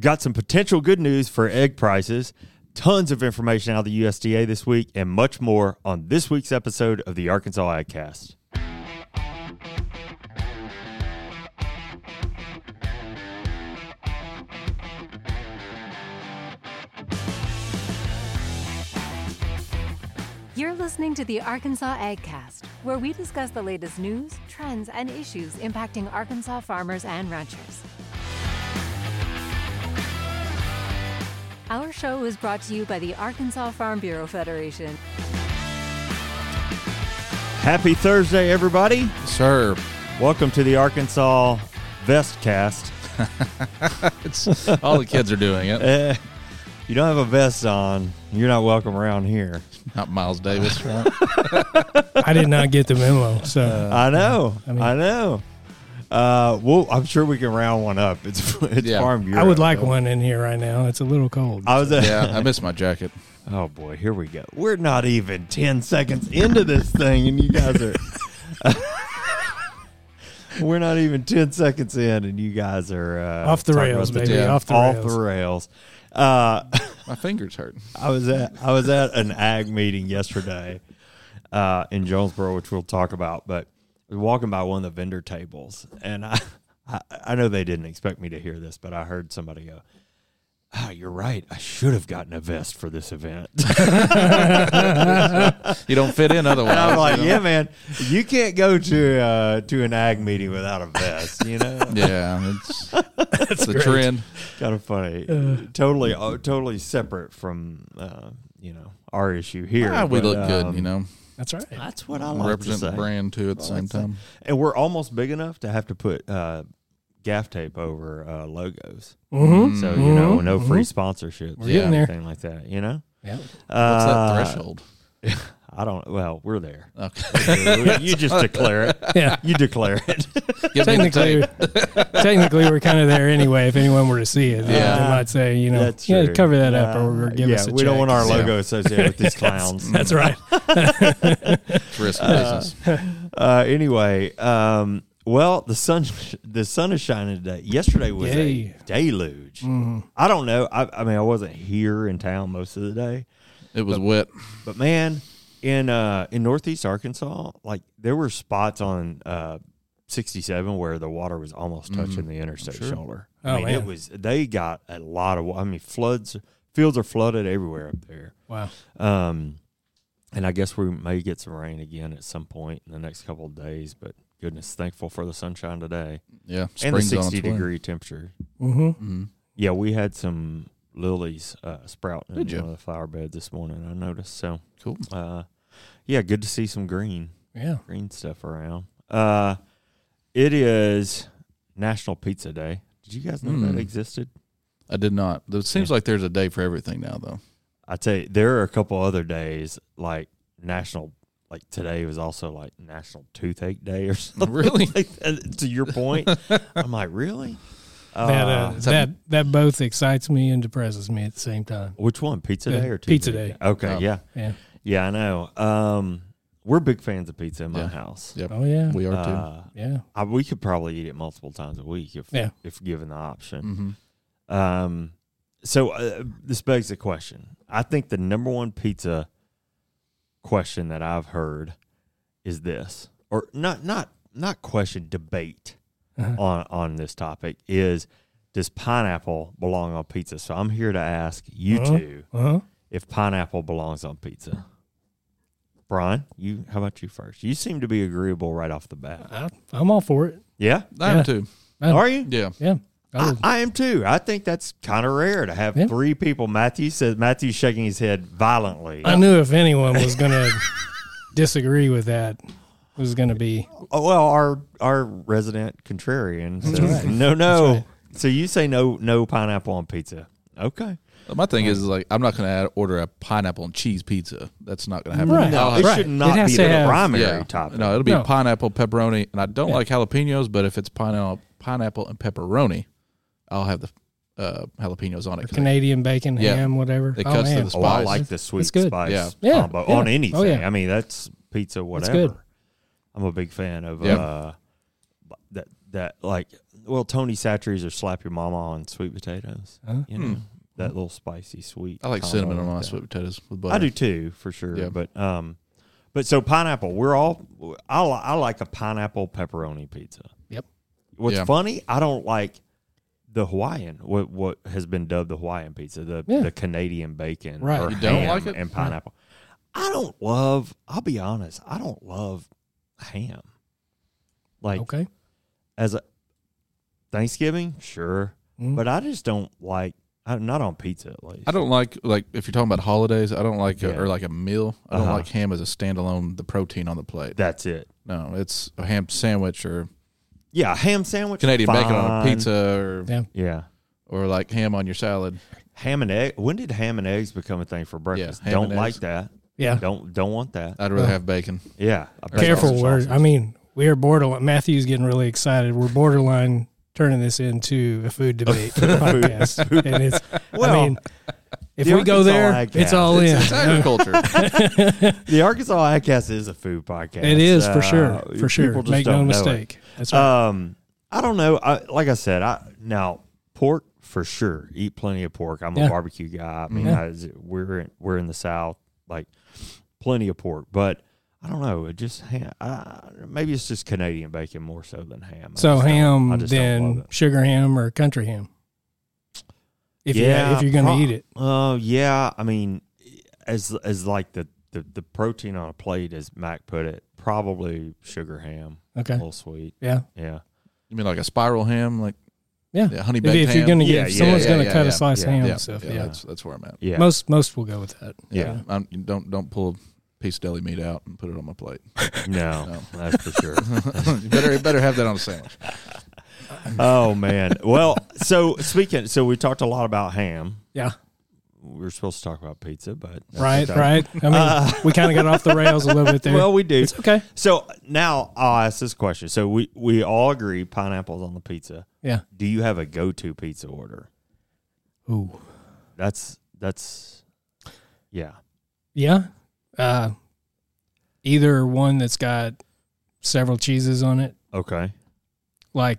We've got some potential good news for egg prices, tons of information out of the USDA this week, and much more on this week's episode of the Arkansas AgCast. You're listening to the Arkansas AgCast, where we discuss the latest news, trends, and issues impacting Arkansas farmers and ranchers. Our show is brought to you by the Arkansas Farm Bureau Federation. Happy Thursday, everybody. Sir, Welcome to the Arkansas Vestcast. it's all the kids are doing it. Eh, you don't have a vest on, you're not welcome around here. Not Miles Davis. I did not get the memo. So I know. I, I know. Uh, well, I'm sure we can round one up. It's it's Yeah. Farm Bureau. I would like one in here right now. It's a little cold. I was at, yeah, I missed my jacket. Oh boy, here we go. We're not even ten seconds into this thing, and you guys are. We're not even ten seconds in, and you guys are uh, off the talking rails, about baby. yeah, off the off rails. the rails. Uh, My fingers hurt. I was at I was at an ag meeting yesterday uh, in Jonesboro, which we'll talk about. But I was walking by one of the vendor tables, and I, I I know they didn't expect me to hear this, but I heard somebody go. Ah, you're right. I should have gotten a vest for this event. You don't fit in otherwise. And I'm like, you know? yeah, man, you can't go to uh, to an ag meeting without a vest. You know, Yeah, it's, it's the trend. kind of funny. totally, uh, totally separate from uh, you know our issue here. Ah, we but, look good, um, you know. That's right. That's what I like to Represent to the say. brand too at the I same like to say. time. And we're almost big enough to have to put uh, gaff tape over uh, logos. Mm-hmm. So you know, no free mhm. sponsorships, We're or getting there. anything like that. You know, Yeah. What's uh, that threshold? I don't. Well, we're there. Okay. you just declare it. Yeah. You declare it. Give Technically, technically, we're kind of there anyway. If anyone were to see it, Yeah. they might say, you know, That's yeah, cover that up Uh, or give yeah, us a Yeah, we don't want our Yeah. logo associated with these clowns. That's right. It's risky business. Uh, anyway, um, well, the sun the sun is shining today. Yesterday was Yay. a deluge. Mhm. I don't know. I, I mean, I wasn't here in town most of the day, It was wet. but man, in uh, in northeast Arkansas, like there were spots on uh, 67 where the water was almost touching the interstate Sure. shoulder. Oh, I mean, it man. was they got a lot of. wa- I mean, floods, fields are flooded everywhere up there. Wow. Um, and I guess we may get some rain again at some point in the next couple of days. But goodness, thankful for the sunshine today Yeah, and the sixty degree temperature. Mm-hmm. Mhm. Yeah, we had some lilies uh, sprouting Did in you? one of the flower beds this morning. I noticed. So, Cool. uh, yeah, good to see some green Yeah. green stuff around. Uh, it is National Pizza Day. Did you guys know Mm. that existed? I did not. It seems like there's a day for everything now, though. I tell you, there are a couple other days like National. Like today was also like National Toothache Day or something. Really? like. To your point, I'm like, really? That, uh, Uh, that that both excites me and depresses me at the same time. which one? Pizza Day or Pizza Day. Okay, Oh. yeah, Yeah. yeah, I know. Um, we're big fans of pizza in my Yeah. house. Yep. Oh yeah. We are too. Uh, yeah. I, we could probably eat it multiple times a week if Yeah. if given the option. hmm Um, so uh, this begs the question. I think the number one pizza question that I've heard is this, or not not not question debate Uh-huh. on on this topic is does pineapple belong on pizza? So I'm here to ask you Uh-huh. two Uh-huh. if pineapple belongs on pizza. Brian, you how about you first? You seem to be agreeable right off the bat. I, I'm all for it. Yeah, I am Yeah. too. Uh, are you? Yeah. Yeah. I I, am too. I think that's kind of rare to have Yeah. three people. Matthew says Matthew's shaking his head violently. I knew if anyone was going to disagree with that, it was going to be Oh, well, our our resident contrarian says right. no, no. Right. So you say no, no pineapple on pizza? Okay, My thing is, is like I'm not going to order a pineapple and cheese pizza. That's not going to happen. Right. no, it Right. should not has be to the have- primary yeah. topic. No, it'll be No. pineapple, pepperoni, and I don't Yeah. like jalapenos. But if it's pineapple, pineapple and pepperoni, I'll have the uh, jalapenos on it. Canadian bacon, Yeah. ham, whatever. It oh, to man. the Oh, I like the sweet spice Yeah. Yeah, combo yeah. on anything. Oh, yeah. I mean, that's pizza, whatever. I'm a big fan of Yeah. uh, that. That like well, Tony Chachere's or slap your mama on sweet potatoes. Huh? You know Hmm. that little spicy sweet. I like cinnamon on my sweet potatoes with butter. I do too, for sure. Yeah. But um, but so pineapple. We're all. I li- I like a pineapple pepperoni pizza. Yep. What's Yeah. funny? I don't like the Hawaiian. What what has been dubbed the Hawaiian pizza, the Yeah. the Canadian bacon, Right. You don't like it? and pineapple. I don't love. I'll be honest. I don't love ham. Like Okay. as a Thanksgiving, sure, Mm. but I just don't like. I'm not on pizza at least. I don't like like if you're talking about holidays. I don't like Yeah. a, or like a meal. I don't Uh-huh. like ham as a standalone. The protein on the plate. That's it. No, it's a ham sandwich or Yeah, ham sandwich, Canadian bacon on a pizza or Yeah. Yeah, or like ham on your salad. ham and egg. When did ham and eggs become a thing for breakfast? ham don't and like eggs. that. Yeah. Don't don't want that. I'd rather Well- have bacon. Yeah, bacon Careful. sausage. We're, I mean, we are borderline. Matthew's getting really excited. We're borderline turning this into a food debate podcast. And it's, Well, I mean, if the we go there, Ag it's all in. It's agriculture. the Arkansas Agcast is a food podcast. It is for Uh, sure. For sure. just Make no don't know it. mistake. That's right. Um, I don't know. I, like I said, I now pork for sure. Eat plenty of pork. I'm Yeah. a barbecue guy. I mean, Yeah. I, we're in, we're in the South, like plenty of pork. But I don't know. It just ham, uh, maybe it's just Canadian bacon more so than ham. I so just don't- I ham, just then sugar ham or country ham. If Yeah, you if you're going to pro- eat it, Oh yeah, I mean, as as like the, the the protein on a plate, as Mac put it, probably sugar ham, Okay, a okay, little sweet. yeah, Yeah, you mean like a spiral ham, like yeah. yeah, honey If, baked if ham? you're going to get, Yeah, if yeah, someone's yeah, going to yeah, cut yeah, a slice of ham yeah, and stuff, yeah, yeah. that's that's where I'm at. yeah. Most most will go with that. Yeah. I'm, don't don't pull a piece of deli meat out and put it on my plate. no, No. that's for sure. you better you better have that on a sandwich. oh man. Well, so speaking, so we talked a lot about ham. Yeah. We were supposed to talk about pizza, but Right, okay. right. I mean, Uh, we kind of got off the rails a little bit there. Well, we do. it's okay. So now I'll ask this question. So we we all agree pineapples on the pizza. Yeah. Do you have a go-to pizza order? Ooh. That's that's yeah. Yeah. Uh, either one that's got several cheeses on it, Okay. like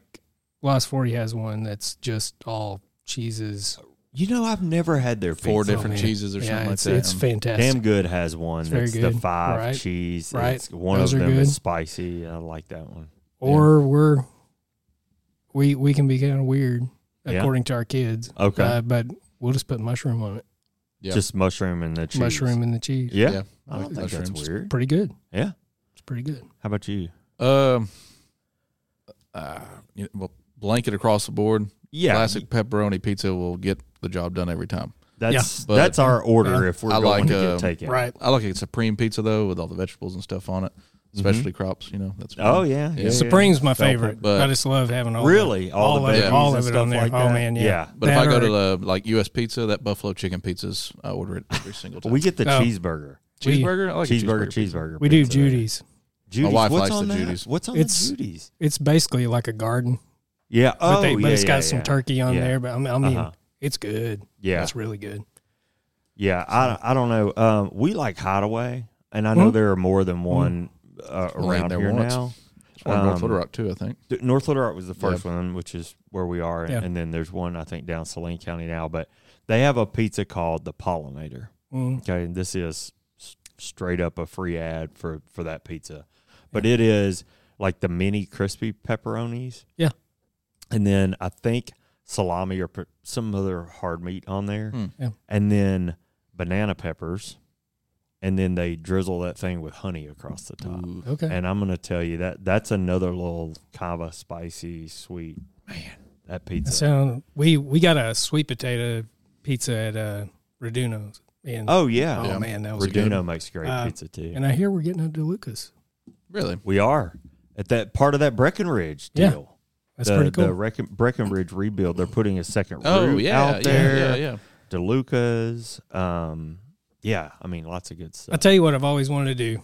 Lost Forty has one that's just all cheeses. You know, I've never had their Four pizza. different man. cheeses or yeah, something like that. It's fantastic. Damn Good has one It's very that's the five Right. cheese. Right. It's, one Those of them good. is spicy. I like that one. or we're we we can be kind of weird Yeah. according to our kids. Okay. Uh, but we'll just put mushroom on it. Yeah. Just mushroom and the cheese. Mushroom and the cheese. Yeah. Yeah, I don't think that's weird. Pretty good. Yeah. It's pretty good. How about you? Um, uh, you know, well, blanket across the board. Yeah. Classic pepperoni pizza will get the job done every time. That's But- that's our order Yeah. if we're I going like, to uh, get taken. Right. I like a supreme pizza though, with all the vegetables and stuff on it, specialty crops. You know, that's Mm-hmm. Oh yeah. Yeah. yeah, Supreme's my Felt favorite. But- I just love having all Really? the, All the of it, all of it on stuff there. like oh man, yeah. Yeah. But if I go to the like U.S. Pizza, that buffalo chicken pizzas, I order it every single time. We get the Oh. cheeseburger. cheeseburger. I like a cheeseburger, cheeseburger. we do pizza there. Judy's. Judy's. wife What's likes on the that? Judy's. What's on It's- the Judy's? It's basically like a garden, Yeah. Oh, but, they, but yeah, it's got yeah, some yeah. turkey on Yeah. there. But I mean, I mean Uh-huh. it's good. Yeah. it's really good. Yeah. I, I don't know. Um, we like Hideaway, and I know Mhm. there are more than one uh, Only around there here once. now. It's one in North Um, Little Rock too, I think. Th- North Little Rock was the first one, which is where we are, and, Yeah. and then there's one I think down Saline County now. But they have a pizza called the Pollinator. Mm. Okay, and this is s- straight up a free ad for for that pizza, but it is like the mini crispy pepperonis. Yeah. and then I think salami or per- some other hard meat on there, Hmm. Yeah. and then banana peppers, and then they drizzle that thing with honey across the top. Ooh. Okay. And I'm gonna tell you that that's another little kind of a spicy, sweet man. That pizza. That sound we we got a sweet potato pizza at uh Raduno's. And oh yeah, oh Yeah. man, that was Raduno good. makes great Uh, pizza too. And I hear we're getting a DeLucas. Really? we are at that part of that Breckenridge Yeah. deal. That's the, pretty cool. The Reckon, Breckenridge rebuild. They're putting a second Oh route yeah, out there. yeah, yeah, yeah. DeLuca's. Um, yeah, I mean, lots of good stuff. I stuff. tell you what I've always wanted to do,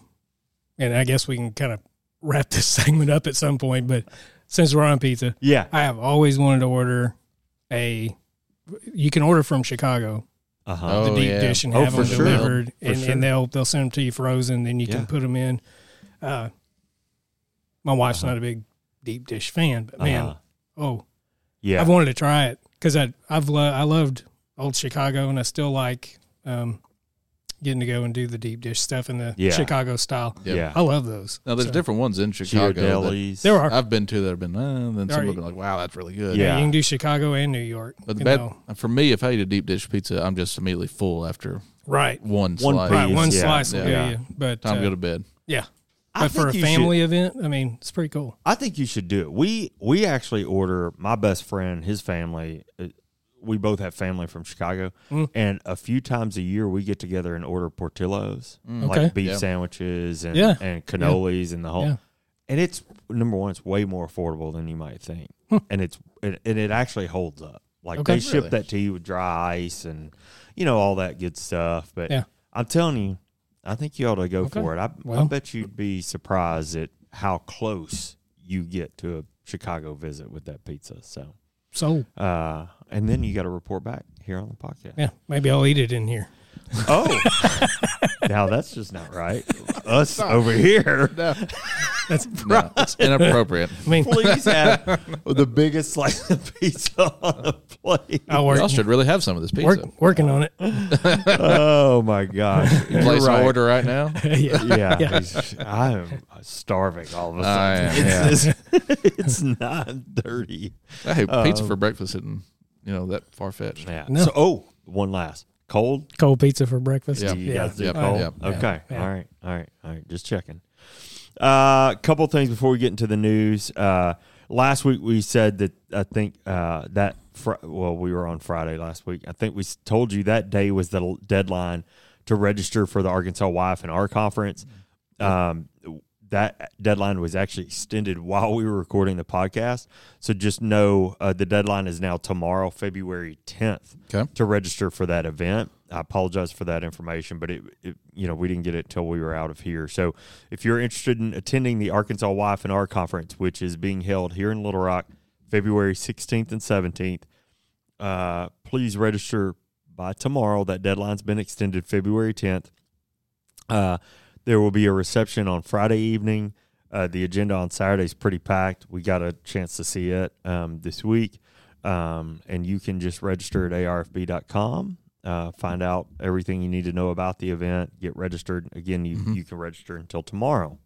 and I guess we can kind of wrap this segment up at some point. But since we're on pizza, yeah. I have always wanted to order a. You can order from Chicago Uh huh. Oh, the deep yeah. dish and Oh, have them sure. delivered, For and, sure. and they'll they'll send them to you frozen. Then you Yeah. can put them in. Uh, my wife's Uh-huh. not a big deep dish fan, but man, Uh-huh. oh, Yeah. I've wanted to try it because I I've lo- I loved old Chicago and I still like um, getting to go and do the deep dish stuff in the Yeah. Chicago style. Yeah. yeah. I love those. Now there's So, different ones in Chicago. that There are. I've been to that have been, uh, then some Are have been like, wow, that's really good. Yeah. you can do Chicago and New York. But the bad, know. for me, if I eat a deep dish pizza, I'm just immediately full after right, one, One slice. right, one yeah, slice will yeah. do you. But Time uh, to go to bed. yeah, I but for a think you should- family event, I mean, it's pretty cool. I think you should do it. We we actually order my best friend, his family. We both have family from Chicago, Mm. and a few times a year we get together and order Portillo's, Mm. Okay. like beef Yeah. sandwiches and Yeah. and cannolis and the whole. Yeah. And it's number one, it's way more affordable than you might think, and it's and, and it actually holds up. Like Okay. they ship Really? that to you with dry ice and you know all that good stuff. But Yeah. I'm telling you, I think you ought to go Okay. for it. I, I bet you'd be surprised at how close you get to a Chicago visit with that pizza. So, So uh, and then you got to report back here on the podcast. yeah, maybe I'll eat it in here. Oh, now that's just not right. Us over here, No, That's no, it's inappropriate. I mean, please have the biggest slice of pizza on the plate. I'll work, Y'all should really have some of this pizza. work working on it. Oh my gosh! You're Place right. an order right now. yeah. Yeah, Yeah. I am starving all of a I sudden. am, it's it's nine thirty. I hate pizza Um, for breakfast isn't, you know, that far fetched. Yeah. No. So, oh, one last cold. Cold pizza for breakfast. Yeah. Do you yeah. guys do Yep. cold? Yep. Okay. Yeah. All right. All right. All right. Just checking. A uh, couple things before we get into the news. Uh, last week we said that I think uh, that fr- well we were on Friday last week. I think we told you that day was the l- deadline to register for the Arkansas Wife and R conference. Um, that deadline was actually extended while we were recording the podcast. So just know uh, the deadline is now tomorrow, February 10th Okay. to register for that event. I apologize for that information, but it, it you know we didn't get it till we were out of here. So if you're interested in attending the Arkansas Wife and R conference, which is being held here in Little Rock, February 16th and 17th, uh, please register by tomorrow. That deadline's been extended February 10th. Uh, there will be a reception on Friday evening. Uh, the agenda on Saturday is pretty packed. We got a chance to see it um, this week. Um, and you can just register at arfb.com, uh, find out everything you need to know about the event, get registered. Again, you, Mhm. you can register until tomorrow.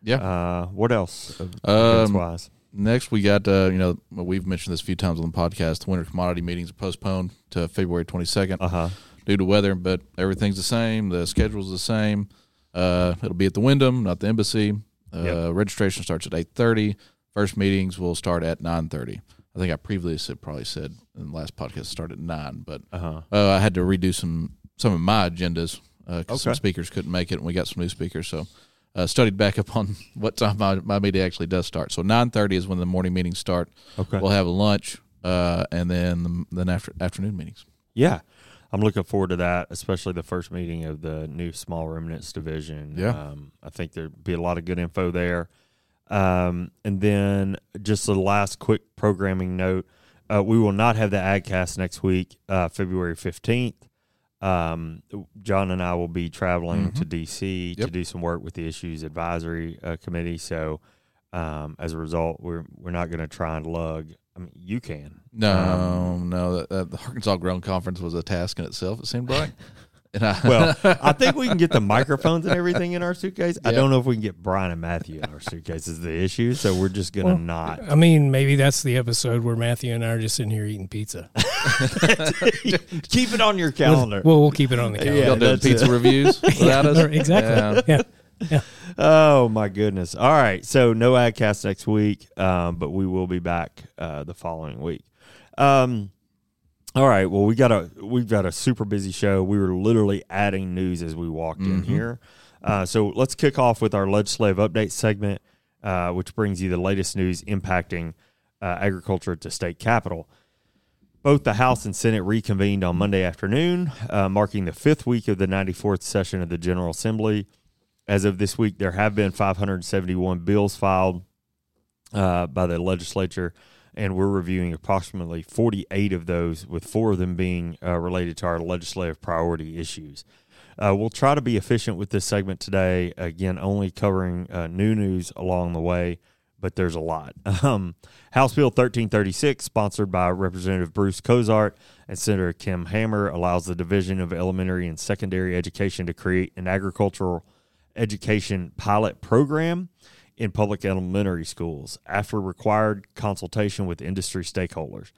Yeah. Uh, what else? Um, wise? Next, we got, uh, you know, we've mentioned this a few times on the podcast. The winter commodity meetings are postponed to February 22nd Uh huh. due to weather, but everything's the same. The schedule's the same. Uh, it'll be at the Wyndham, not the embassy. Uh, Yep. Registration starts at 8.30. First meetings will start at 9.30. I think I previously probably said in the last podcast start at 9, but Uh huh. uh, I had to redo some some of my agendas because some Okay. speakers couldn't make it, and we got some new speakers. So uh, studied back up on what time my, my meeting actually does start. So nine thirty is when the morning meetings start. Okay. We'll have a lunch, uh, and then the, then after afternoon meetings. Yeah. I'm looking forward to that, especially the first meeting of the new small ruminants division. Yeah. Um, I think there'd be a lot of good info there. Um, and then just the last quick programming note uh, we will not have the AgCast next week, uh, February 15th. Um, John and I will be traveling to DC to Mm-hmm. Yep. do some work with the Issues Advisory uh, Committee. So, um, as a result, we're we're not going to try and lug. I mean, you can. No, Um, no, that, that, the Arkansas Grown Conference was a task in itself. It seemed like. And I, Well, I think we can get the microphones and everything in our suitcase. I don't know if we can get Brian and Matthew in our suitcase is the issue. So we're just gonna Well, not. I mean, maybe that's the episode where Matthew and I are just sitting here eating pizza. Keep it on your calendar. Well, we'll keep it on the calendar. Yeah, y'all doing pizza it. reviews without us. exactly. Yeah. oh my goodness! All right, so no AgCast next week, um, but we will be back uh, the following week. Um, all right. Well, we got a we've got a super busy show. We were literally adding news as we walked in Mhm. here. Uh, so let's kick off with our legislative update segment, uh, which brings you the latest news impacting uh, agriculture the state capitol. Both the House and Senate reconvened on Monday afternoon, uh, marking the fifth week of the 94th session of the General Assembly. As of this week, there have been 571 bills filed uh, by the legislature, and we're reviewing approximately 48 of those, with four of them being uh, related to our legislative priority issues. Uh, we'll try to be efficient with this segment today, again, only covering uh, new news along the way, but there's a lot. Um, House Bill 1336, sponsored by Representative Bruce Cozart and Senator Kim Hammer, allows the Division of Elementary and Secondary Education to create an agricultural education pilot program in public elementary schools after required consultation with industry stakeholders.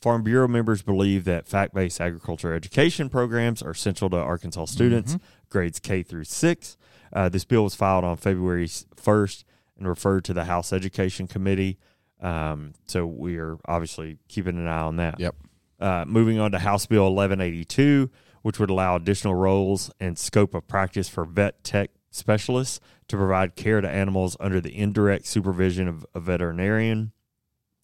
Farm Bureau members believe that fact based agriculture education programs are essential to Arkansas students, grades K through 6. Uh, this bill was filed on February 1st and referred to the House Education Committee. Um, so we are obviously keeping an eye on that. Yep. Uh, moving on to House Bill 1182, which would allow additional roles and scope of practice for vet tech specialists to provide care to animals under the indirect supervision of a veterinarian.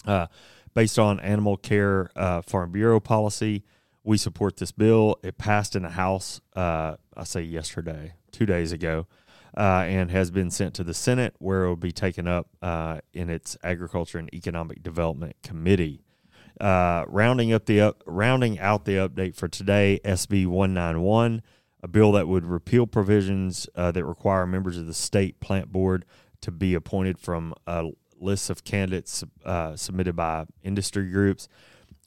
Uh, based on Animal Care uh, Farm Bureau policy, we support this bill. It passed in the House, uh, I say yesterday, two days ago, uh, and has been sent to the Senate, where it will be taken up uh, in its Agriculture and Economic Development Committee. Uh, rounding up the up, rounding out the update for today, SB 191, a bill that would repeal provisions uh, that require members of the state plant board to be appointed from a list of candidates uh, submitted by industry groups.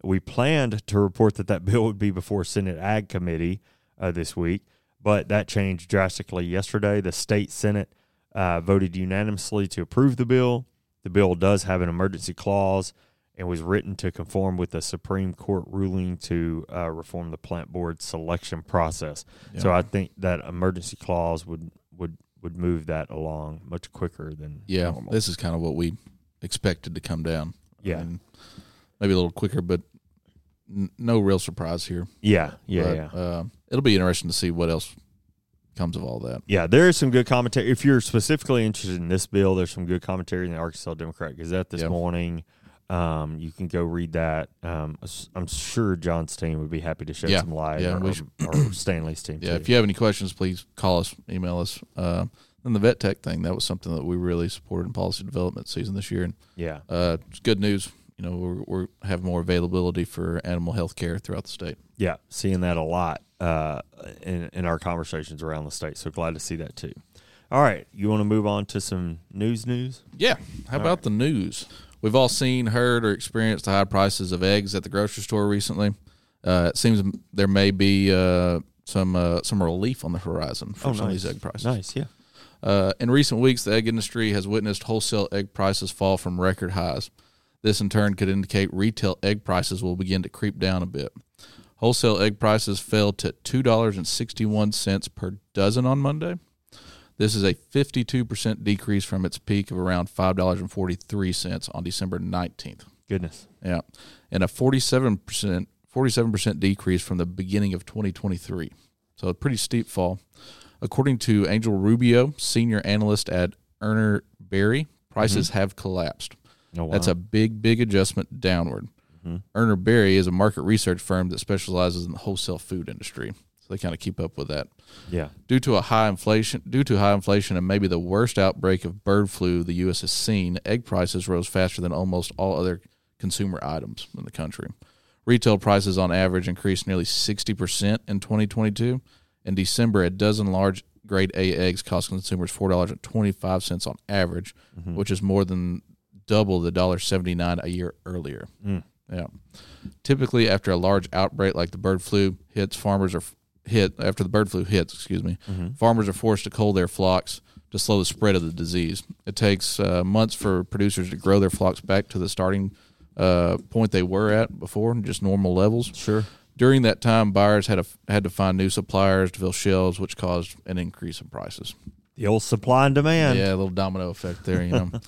We planned to report that that bill would be before Senate Ag Committee uh, this week, but that changed drastically yesterday. The state Senate uh, voted unanimously to approve the bill. The bill does have an emergency clause and was written to conform with the Supreme Court ruling to uh, reform the plant board selection process. So I think that emergency clause would would would move that along much quicker than Yeah, normal. this is kind of what we expected to come down. I Yeah. mean, maybe a little quicker, but n- no real surprise here. yeah, yeah, But, yeah. Uh, it'll be interesting to see what else comes of all that. Yeah, there is some good commentary. If you're specifically interested in this bill, there's some good commentary in the Arkansas Democrat Gazette this Yeah. morning. Um, you can go read that. Um, I'm sure John's team would be happy to shed Yeah, some light, yeah, or, we or Stanley's team. Yeah, too. if you have any questions, please call us, email us. Uh, and the vet tech thing, that was something that we really supported in policy development season this year. And yeah, uh, it's good news. You know, we're, we're have more availability for animal health care throughout the state. yeah, seeing that a lot uh, in in our conversations around the state. So glad to see that too. All right, you want to move on to some news? News? Yeah. How about the news? We've all seen, heard, or experienced the high prices of eggs at the grocery store recently. Uh, it seems there may be uh, some uh, some relief on the horizon for some of these egg prices. Oh, Nice, yeah. Uh, in recent weeks, the egg industry has witnessed wholesale egg prices fall from record highs. This, in turn, could indicate retail egg prices will begin to creep down a bit. Wholesale egg prices fell to two dollars and sixty-one cents per dozen on Monday. This is a fifty-two percent decrease from its peak of around five dollars and forty-three cents on December nineteenth. Goodness. Yeah, and a forty-seven percent forty-seven percent decrease from the beginning of 2023. So a pretty steep fall. According to Angel Rubio, senior analyst at Urner Barry, prices mm-hmm. have collapsed. Oh, wow. That's a big, big adjustment downward. Mm-hmm. Urner Barry is a market research firm that specializes in the wholesale food industry, so they kind of keep up with that. yeah. Due to a high inflation, due to high inflation and maybe the worst outbreak of bird flu the U.S. has seen, egg prices rose faster than almost all other consumer items in the country. Retail prices on average increased nearly 60% in 2022. In December, a dozen large grade A eggs cost consumers $4.25 on average, mm-hmm. which is more than double the $1.79 a year earlier. Mm. Yeah. Typically, after a large outbreak like the bird flu hits, farmers are hit after the bird flu hits. Excuse me, farmers are forced to cull their flocks to slow the spread of the disease. It takes uh, months for producers to grow their flocks back to the starting uh, point they were at before, just normal levels. Sure. During that time, buyers had to, had to find new suppliers to fill shelves, which caused an increase in prices. The old supply and demand. Yeah, a little domino effect there, you know.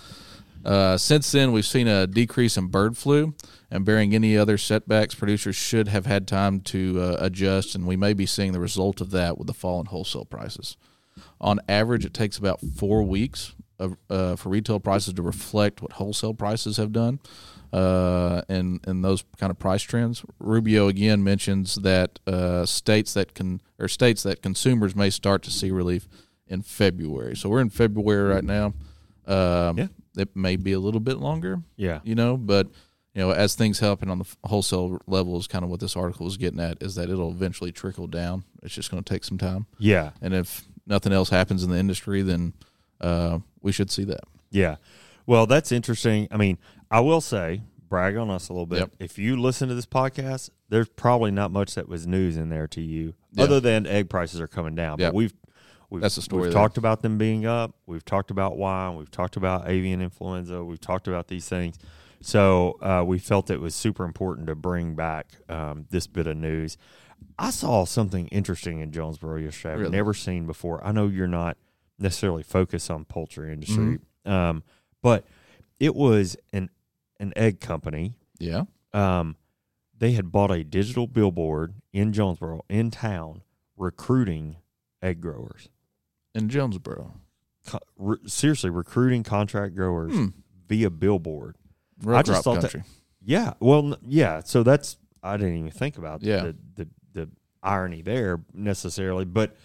uh, since then, we've seen a decrease in bird flu, and bearing any other setbacks, producers should have had time to uh, adjust, and we may be seeing the result of that with the fall in wholesale prices. On average, it takes about four weeks of, uh, for retail prices to reflect what wholesale prices have done, uh, and and those kind of price trends. Rubio again mentions that uh, states that can or states that consumers may start to see relief in February. So we're in February right now. Um, Yeah. It may be a little bit longer, Yeah. you know, but you know, as things happen on the wholesale level, is kind of what this article is getting at. Is that it'll eventually trickle down. It's just going to take some time, Yeah. and if nothing else happens in the industry, then uh, we should see that. Yeah. Well, that's interesting. I mean, I will say, brag on us a little bit. Yep. If you listen to this podcast, there's probably not much that was news in there to you, Yeah. other than egg prices are coming down. Yeah. But we've we've, That's the story We've there. talked about them being up. We've talked about wine. We've talked about avian influenza. We've talked about these things. So uh, we felt it was super important to bring back um, this bit of news. I saw something interesting in Jonesboro yesterday. I've Really? never seen before. I know you're not necessarily focused on poultry industry, Mm-hmm. um, but it was an an egg company. Yeah. Um, they had bought a digital billboard in Jonesboro, in town, recruiting egg growers. In Jonesboro. Co- re- seriously, recruiting contract growers Hmm. via billboard. Row I just thought that- Yeah, well, yeah. So that's I didn't even think about Yeah. the, the the irony there necessarily, but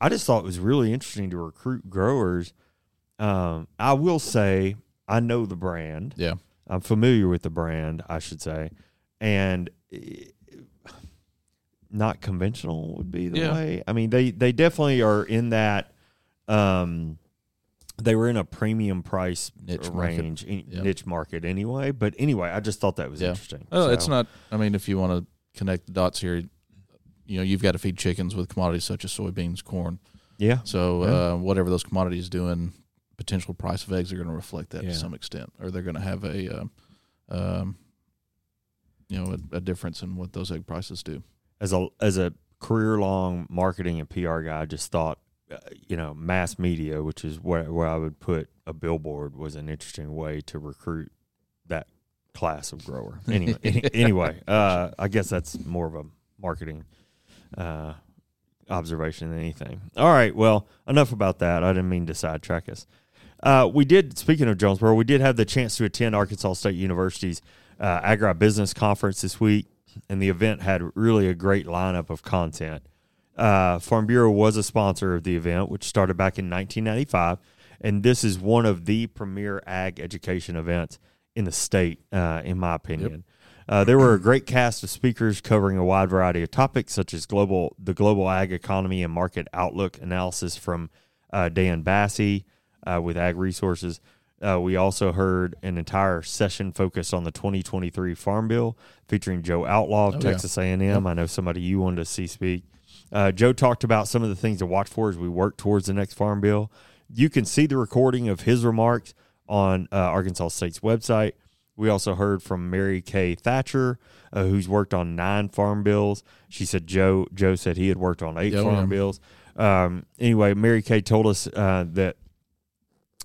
I just thought it was really interesting to recruit growers. Um, I will say I know the brand. yeah. I'm familiar with the brand, I should say, and not conventional would be the Yeah. way. I mean, they they definitely are in that. Um, they were in a premium price Niche range, in- Yep. niche market anyway. But anyway, I just thought that was Yeah. interesting. Well, it's not. I mean, if you want to connect the dots here, you know, you've got to feed chickens with commodities such as soybeans, corn. Yeah, So Yeah. uh, whatever those commodities doing, potential price of eggs are going to reflect that Yeah. to some extent, or they're going to have a, um, um, you know, a, a difference in what those egg prices do. as a as a career long marketing and PR guy, I just thought, you know, mass media, which is where where I would put a billboard, was an interesting way to recruit that class of grower. Anyway, anyway, uh, I guess that's more of a marketing uh, observation than anything. All right, well, enough about that. I didn't mean to sidetrack us. Uh, we did. Speaking of Jonesboro, we did have the chance to attend Arkansas State University's uh, agribusiness conference this week, and the event had really a great lineup of content. Uh, Farm Bureau was a sponsor of the event, which started back in 1995, and this is one of the premier ag education events in the state, uh, in my opinion. Uh, there were a great cast of speakers covering a wide variety of topics, such as global the global ag economy and market outlook analysis from uh, Dan Basse uh, with Ag Resources. Uh, we also heard an entire session focused on the 2023 Farm Bill, featuring Joe Outlaw of Oh, yeah. Texas A&M. I know somebody you wanted to see speak. Uh, Joe talked about some of the things to watch for as we work towards the next Farm Bill. You can see the recording of his remarks on uh, Arkansas State's website. We also heard from Mary Kay Thatcher, uh, who's worked on nine farm bills. She said Joe Joe said he had worked on eight Yeah, farm yeah. bills. Um, anyway, Mary Kay told us uh, that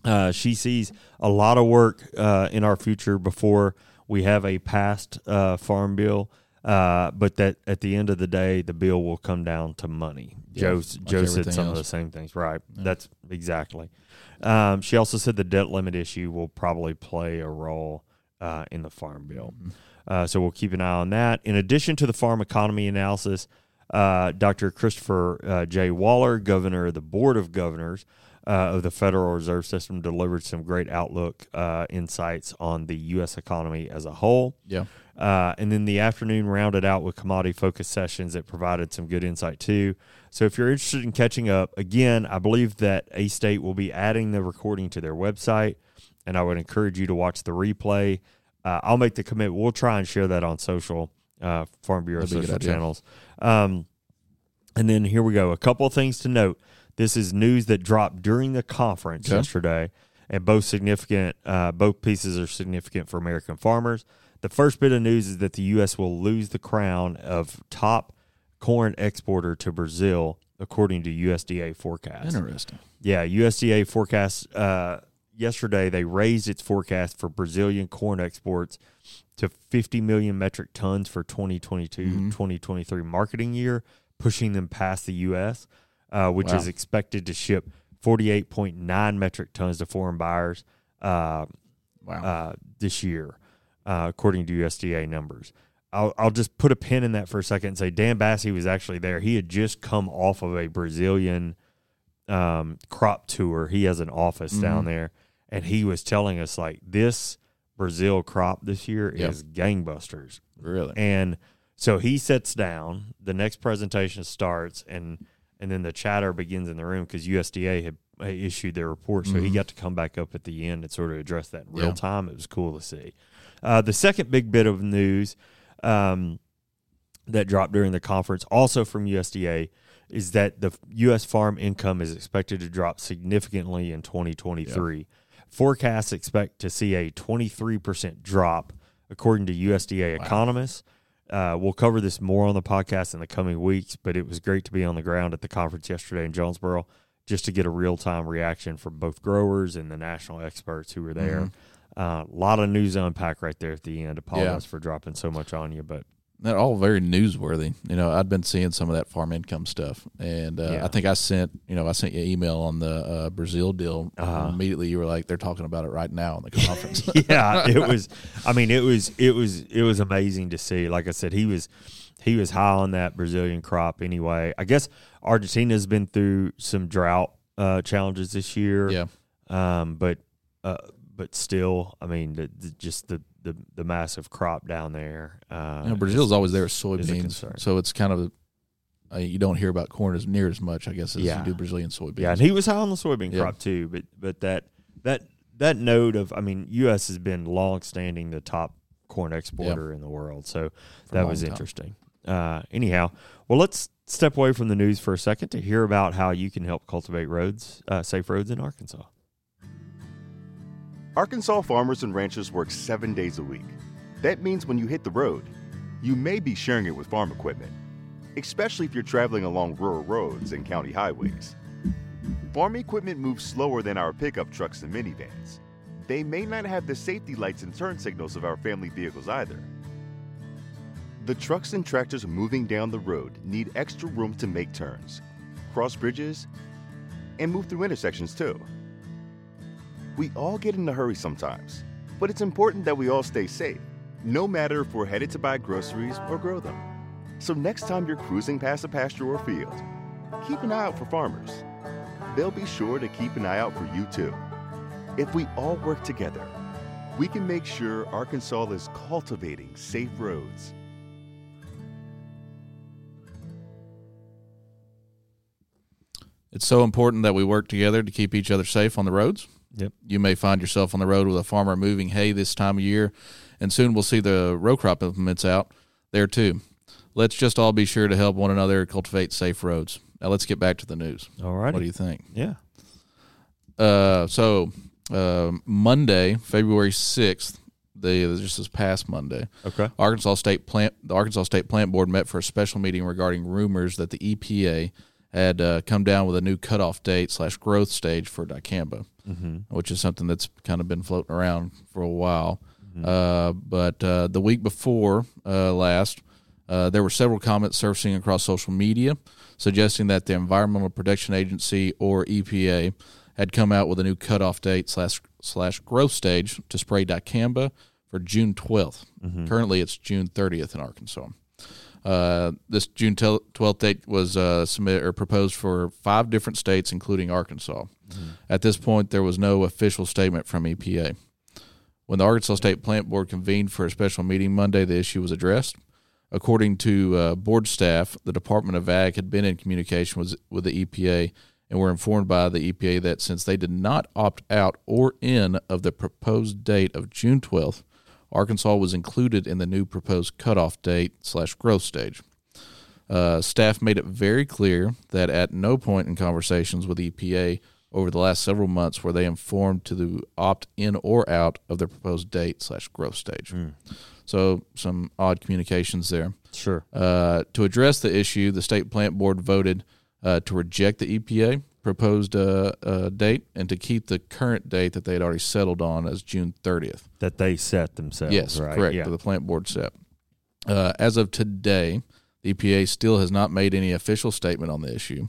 uh, she sees a lot of work uh, in our future before we have a passed uh, farm bill. Uh, but that at the end of the day, the bill will come down to money. Yeah, Joe like Joe said some of the same things. Right. That's exactly. Um, she also said the debt limit issue will probably play a role uh, in the farm bill. Mm-hmm. Uh, so we'll keep an eye on that. In addition to the farm economy analysis, uh, Dr. Christopher uh, J. Waller, governor of the Board of Governors uh, of the Federal Reserve System, delivered some great outlook uh, insights on the U.S. economy as a whole. Yeah. Uh, and then the afternoon rounded out with commodity focused sessions that provided some good insight too. So if you're interested in catching up, again, I believe that A State will be adding the recording to their website, and I would encourage you to watch the replay. Uh, I'll make the commitment. We'll try and share that on social, uh, Farm Bureau That'd be a good social channels. Um, and then here we go. A couple of things to note. This is news that dropped during the conference Okay. yesterday, and both significant. Uh, both pieces are significant for American farmers. The first bit of news is that the U.S. will lose the crown of top corn exporter to Brazil, according to USDA forecast. Interesting. Yeah, USDA forecast. uh, yesterday they raised its forecast for Brazilian corn exports to 50 million metric tons for 2022-2023 marketing year, pushing them past the U.S., uh, which Wow. is expected to ship 48.9 metric tons to foreign buyers uh, Wow. uh, this year, uh, according to USDA numbers. I'll, I'll just put a pin in that for a second and say Dan Basse was actually there. He had just come off of a Brazilian um, crop tour. He has an office down there, and he was telling us like this Brazil crop this year Yep. is gangbusters. really? And so he sits down. The next presentation starts, and and then the chatter begins in the room because USDA had issued their report, so he Mhm. got to come back up at the end and sort of address that in real Yeah. time. It was cool to see. Uh, the second big bit of news um, that dropped during the conference, also from USDA, is that the U.S. farm income is expected to drop significantly in 2023. Forecasts expect to see a 23% drop, according to USDA economists. Uh, we'll cover this more on the podcast in the coming weeks, but it was great to be on the ground at the conference yesterday in Jonesboro just to get a real time reaction from both growers and the national experts who were there. A lot of news to unpack right there at the end. Apologize for dropping so much on you, but They're all very newsworthy. You know, I'd been seeing some of that farm income stuff, and uh, Yeah. I think I sent you know I sent you an email on the uh, Brazil deal. Uh-huh. Immediately, you were like, "They're talking about it right now in the conference." yeah, it was. I mean, it was. It was. It was amazing to see. Like I said, he was. He was high on that Brazilian crop. Anyway, I guess Argentina's been through some drought uh, challenges this year. yeah, Um, but uh, but still, I mean, the, the, just the, the the massive crop down there. Uh, you know, Brazil's always there with a soybeans, so it's kind of uh, you don't hear about corn as near as much, I guess, as Yeah. you do Brazilian soybeans. Yeah, and he was high on the soybean Yeah. crop too. But but that that that note of I mean, U.S. has been long standing the top corn exporter in the world, so a that was time. interesting. Uh, anyhow, well, let's step away from the news for a second to hear about how you can help cultivate roads, uh, safe roads in Arkansas. Arkansas farmers and ranchers work seven days a week. That means when you hit the road, you may be sharing it with farm equipment, especially if you're traveling along rural roads and county highways. Farm equipment moves slower than our pickup trucks and minivans. They may not have the safety lights and turn signals of our family vehicles either. The trucks and tractors moving down the road need extra room to make turns, cross bridges, and move through intersections too. We all get in a hurry sometimes, but it's important that we all stay safe, no matter if we're headed to buy groceries or grow them. So next time you're cruising past a pasture or field, keep an eye out for farmers. They'll be sure to keep an eye out for you too. If we all work together, we can make sure Arkansas is cultivating safe roads. It's so important that we work together to keep each other safe on the roads. Yep. You may find yourself on the road with a farmer moving hay this time of year, and soon we'll see the row crop implements out there too. Let's just all be sure to help one another cultivate safe roads. Now let's get back to the news. All right. What do you think? yeah. Uh, so uh, Monday, February sixth, the just this past Monday, Okay. Arkansas State Plant the Arkansas State Plant Board met for a special meeting regarding rumors that the EPA had uh, come down with a new cutoff date slash growth stage for dicamba, Mm-hmm. which is something that's kind of been floating around for a while. Uh, but uh, the week before uh, last, uh, there were several comments surfacing across social media suggesting that the Environmental Protection Agency or EPA had come out with a new cutoff date slash slash growth stage to spray dicamba for June 12th. Currently, it's June 30th in Arkansas. Uh, this June 12th date was uh, submitted or proposed for five different states, including Arkansas. At this point, there was no official statement from EPA. When the Arkansas State Plant Board convened for a special meeting Monday, the issue was addressed. According to uh, board staff, the Department of Ag had been in communication with, with the EPA and were informed by the EPA that since they did not opt out or in of the proposed date of June 12th, Arkansas was included in the new proposed cutoff date slash growth stage. Uh, staff made it very clear that at no point in conversations with EPA over the last several months were they informed to the opt in or out of the proposed date slash growth stage. So some odd communications there. Sure. Uh, to address the issue, the state plant board voted uh, to reject the EPA proposed uh, uh, date and to keep the current date that they had already settled on as June 30th. That they set themselves. Yes, right? correct. Yeah. The plant board set. Uh, as of today, the EPA still has not made any official statement on the issue.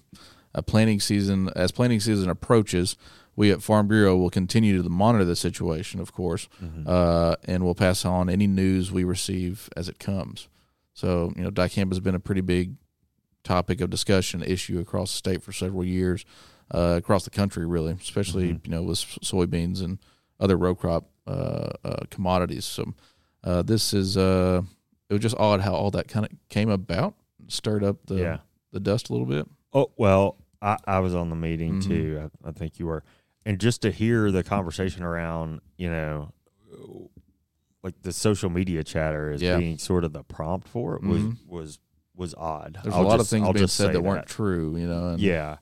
Uh, planting season, as planting season approaches, we at Farm Bureau will continue to monitor the situation, of course, Mm-hmm. uh, and we'll pass on any news we receive as it comes. So, you know, dicamba has been a pretty big topic of discussion, issue across the state for several years, uh, across the country, really, especially Mm-hmm. you know with soybeans and other row crop uh, uh, commodities. So, uh, this is uh, it was just odd how all that kind of came about, stirred up the Yeah. the dust a little bit. Oh well, I, I was on the meeting Mhm. too. I, I think you were, and just to hear the conversation around, you know, like the social media chatter as Yeah. being sort of the prompt for it was Mhm. was was odd. There's I'll a lot just- of things I'll being said say that weren't true, you know. And Yeah,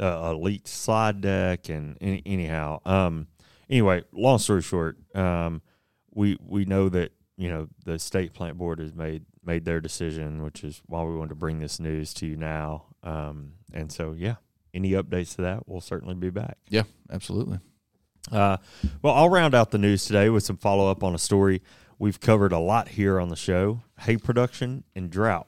uh, a leaked slide deck, and any, anyhow, um, anyway, long story short, um, we we know that you know the state plant board has made made their decision, which is why we wanted to bring this news to you now. Um, and so, yeah, any updates to that, we'll certainly be back. yeah, absolutely. Uh, well, I'll round out the news today with some follow up on a story we've covered a lot here on the show hay production and drought.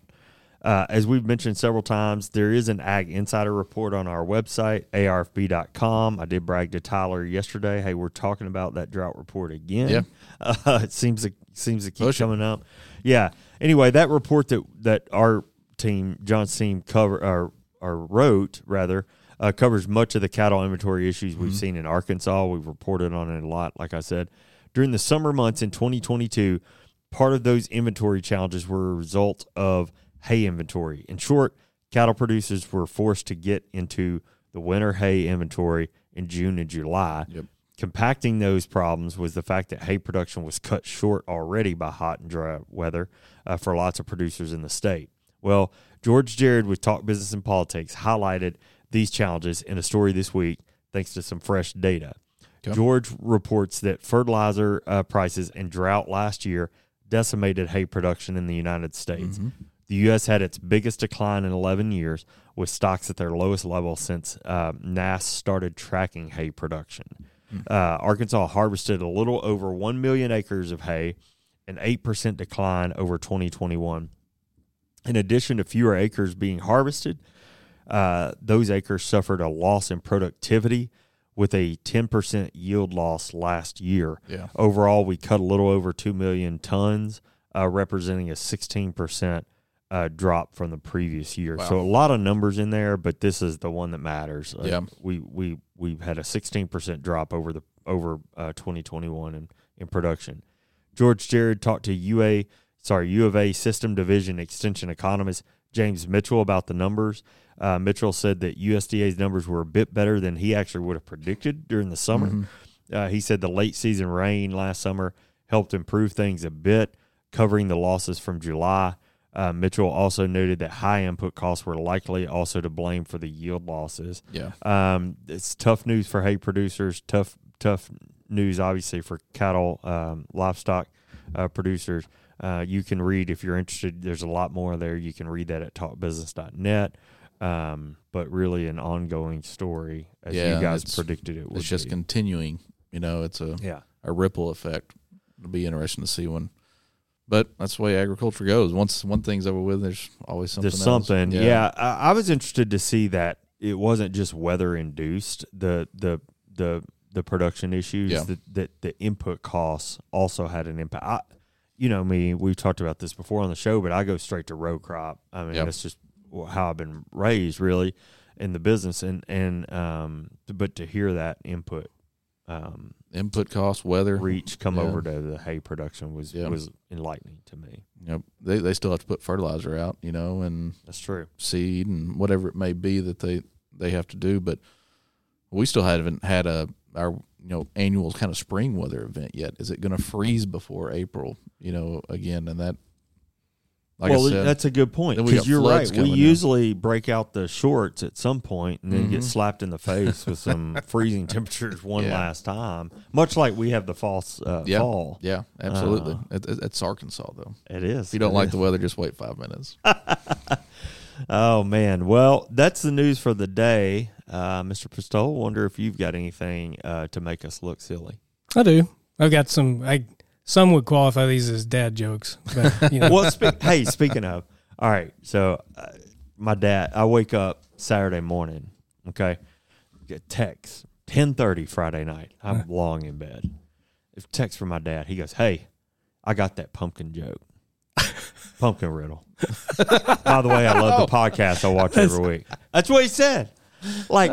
Uh, as we've mentioned several times, there is an Ag Insider report on our website, arfb.com. I did brag to Tyler yesterday. Hey, we're talking about that drought report again. Yeah. Uh, it seems to, seems to keep coming up. Yeah. Anyway, that report that, that our team, John's team, cover or, or wrote rather, uh, covers much of the cattle inventory issues we've seen in Arkansas. We've reported on it a lot, like I said. During the summer months in 2022, part of those inventory challenges were a result of hay inventory. In short, cattle producers were forced to get into the winter hay inventory in June and July. Yep. Compacting those problems was the fact that hay production was cut short already by hot and dry weather uh, for lots of producers in the state. Well, George Jared with Talk Business and Politics highlighted these challenges in a story this week thanks to some fresh data. George reports that fertilizer uh, prices and drought last year decimated hay production in the United States. The U.S. had its biggest decline in 11 years, with stocks at their lowest level since uh, NASS started tracking hay production. Uh, Arkansas harvested a little over 1 million acres of hay, an 8% decline over 2021. In addition to fewer acres being harvested, uh, those acres suffered a loss in productivity with a 10% yield loss last year. Yeah. Overall, we cut a little over 2 million tons, uh, representing a 16% uh, drop from the previous year. So a lot of numbers in there, but this is the one that matters. Uh, Yeah. We, we, we've had a 16% drop over the over uh, 2021 in, in production. George Jared talked to UA, sorry, U of A System Division Extension economist James Mitchell about the numbers. Uh, Mitchell said that USDA's numbers were a bit better than he actually would have predicted during the summer. Uh, he said the late season rain last summer helped improve things a bit, covering the losses from July. Uh, Mitchell also noted that high input costs were likely also to blame for the yield losses. Yeah. Um, it's tough news for hay producers. Tough, tough news, obviously, for cattle, um, livestock uh, producers. Uh, you can read if you're interested. There's a lot more there. You can read that at talkbusiness.net. Um, but really, an ongoing story as Yeah, you guys predicted it would It's just be. continuing. You know, it's a yeah, a ripple effect. It'll be interesting to see when. But that's the way agriculture goes. Once one thing's over with, there's always something. there's else. something. Yeah, I, I was interested to see that it wasn't just weather induced. The the the the production issues. Yeah. That that the input costs also had an impact. I, you know me. We've talked about this before on the show, but I go straight to row crop. I mean, Yep. that's just how I've been raised, really, in the business. And and um, but to hear that input um, Input costs, weather. reach come Yeah. over to the hay production was Yeah. was enlightening to me. Know, they they still have to put fertilizer out. You know, and That's true. seed and whatever it may be that they they have to do. But we still haven't had a our you know annual kind of spring weather event yet. Is it going to freeze before April? You know, again, and that. Like well, I said, that's a good point because you're right. We coming in. usually break out the shorts at some point and then get Mhm. slapped in the face with some freezing temperatures one Yeah. last time. Much like we have the false uh, yeah, fall. yeah, absolutely. Uh, it, it- it's Arkansas though. It is. If you don't It like is. the weather, just wait five minutes. Oh man. Well, that's the news for the day, uh, Mr. Pistole. Wonder if you've got anything uh, to make us look silly. I do. I've got some. I some would qualify these as dad jokes, but you know, well, spe- hey, speaking of, all right. So, uh, my dad, I wake up Saturday morning. Okay, get text ten thirty Friday night. I'm long in bed. If text from my dad, he goes, "Hey, I got that pumpkin joke, pumpkin riddle." By the way, I love the podcast. I watch every week. That's what he said. Like,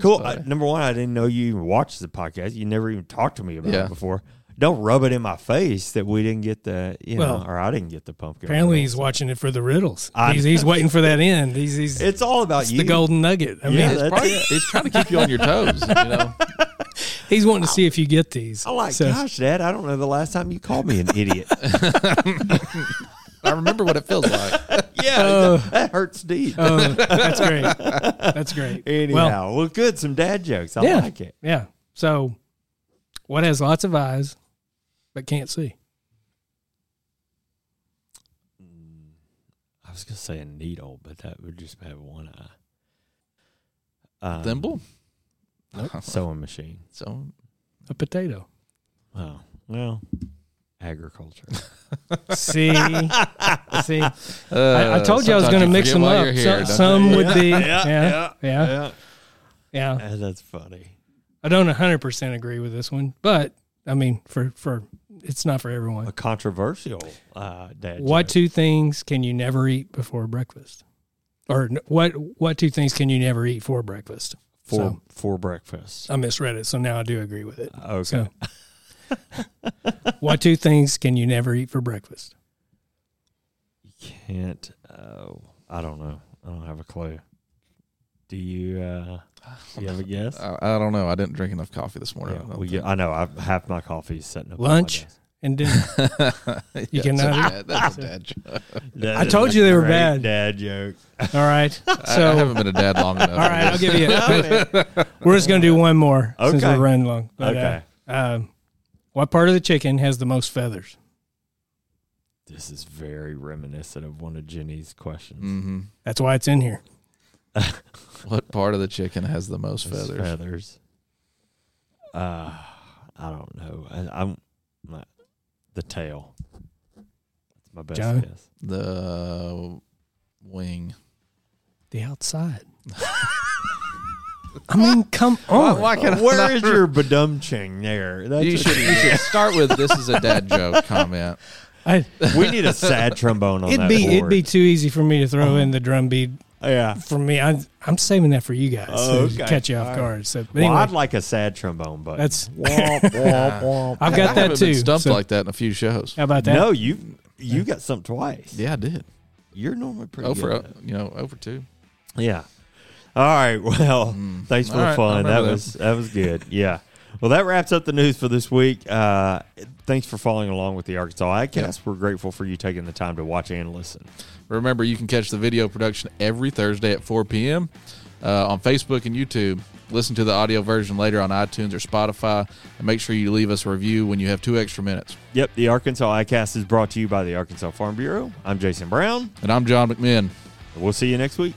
cool. I, number one, I didn't know you even watched the podcast. You never even talked to me about Yeah. it before. Don't rub it in my face that we didn't get the you know or I didn't get the pumpkin. Apparently, riddles. he's watching it for the riddles. I- he's, he's waiting for that end. He's, he's It's all about it's you. the golden nugget. I mean, Yeah, It's that's probably, it. he's trying to keep you on your toes. You know, he's wanting to see if you get these. I'm like, So- gosh, Dad, I don't know the last time you called me an idiot. I remember what it feels like. yeah, oh. that hurts deep. Oh, that's great. That's great. Anyhow, well, good. Some dad jokes. I yeah, like it. yeah. So, what has lots of eyes but can't see? I was gonna say a needle, but that would just have one eye. Um, Thimble. sewing machine. So A potato. Oh well, agriculture. See, see. uh, I, I told you I was going to mix them up. So- some would be, yeah, yeah, yeah, yeah. Uh, That's funny. I don't 100 percent agree with this one, but I mean, for for it's not for everyone. A controversial uh, dad. What joke. two things can you never eat before breakfast? Or what what two things can you never eat for breakfast? for So, for breakfast? I misread it, so now I do agree with it. Okay. So, what two things can you never eat for breakfast? You can't. Oh, I don't know. I don't have a clue. Do you? uh Do you have a guess? I, I don't know. I didn't drink enough coffee this morning. Yeah, I don't we get, I know. I half my coffee is setting up. Lunch? And dinner. Yeah, cannot that's a dad- That's a dad joke. That I told you they were great bad. Dad joke. All right. I, I haven't been a dad long enough. all right, I'll give you. A, we're just going to do one more since we're running long. But, Okay. Uh, um, what part of the chicken has the most feathers? This is very reminiscent of one of Jenny's questions. hmm That's why it's in here. What part of the chicken has the most Those feathers? Feathers. Uh, I don't know. I, I'm my, the tail. That's my best John? guess. The wing. The outside. I mean, come on. Why can't I Where not- is your bedumching there? That's You should, you should start with this is a dad joke comment. I, we need a sad trombone on it'd that be board. it'd be too easy for me to throw in the drum beat yeah. for me. I, I'm saving that for you guys Oh, to okay. catch you off All right. guard. So, but Well, anyway, I'd like a sad trombone, but that's Womp, womp, womp. I've I got that haven't too. been stumped So, like that in a few shows. how about that? No, you you got something twice. Yeah, I did. You're normally pretty Over, good. you know, over two. Yeah. All right. Well, Mm. thanks for All the right, fun. That remember that. was that was good. Yeah. Well, that wraps up the news for this week. Uh, thanks for following along with the Arkansas AgCast. We're grateful for you taking the time to watch and listen. Remember, you can catch the video production every Thursday at 4 p.m. Uh, on Facebook and YouTube. Listen to the audio version later on iTunes or Spotify, and make sure you leave us a review when you have two extra minutes. Yep, the Arkansas AgCast is brought to you by the Arkansas Farm Bureau. I'm Jason Brown. And I'm John McMinn. We'll see you next week.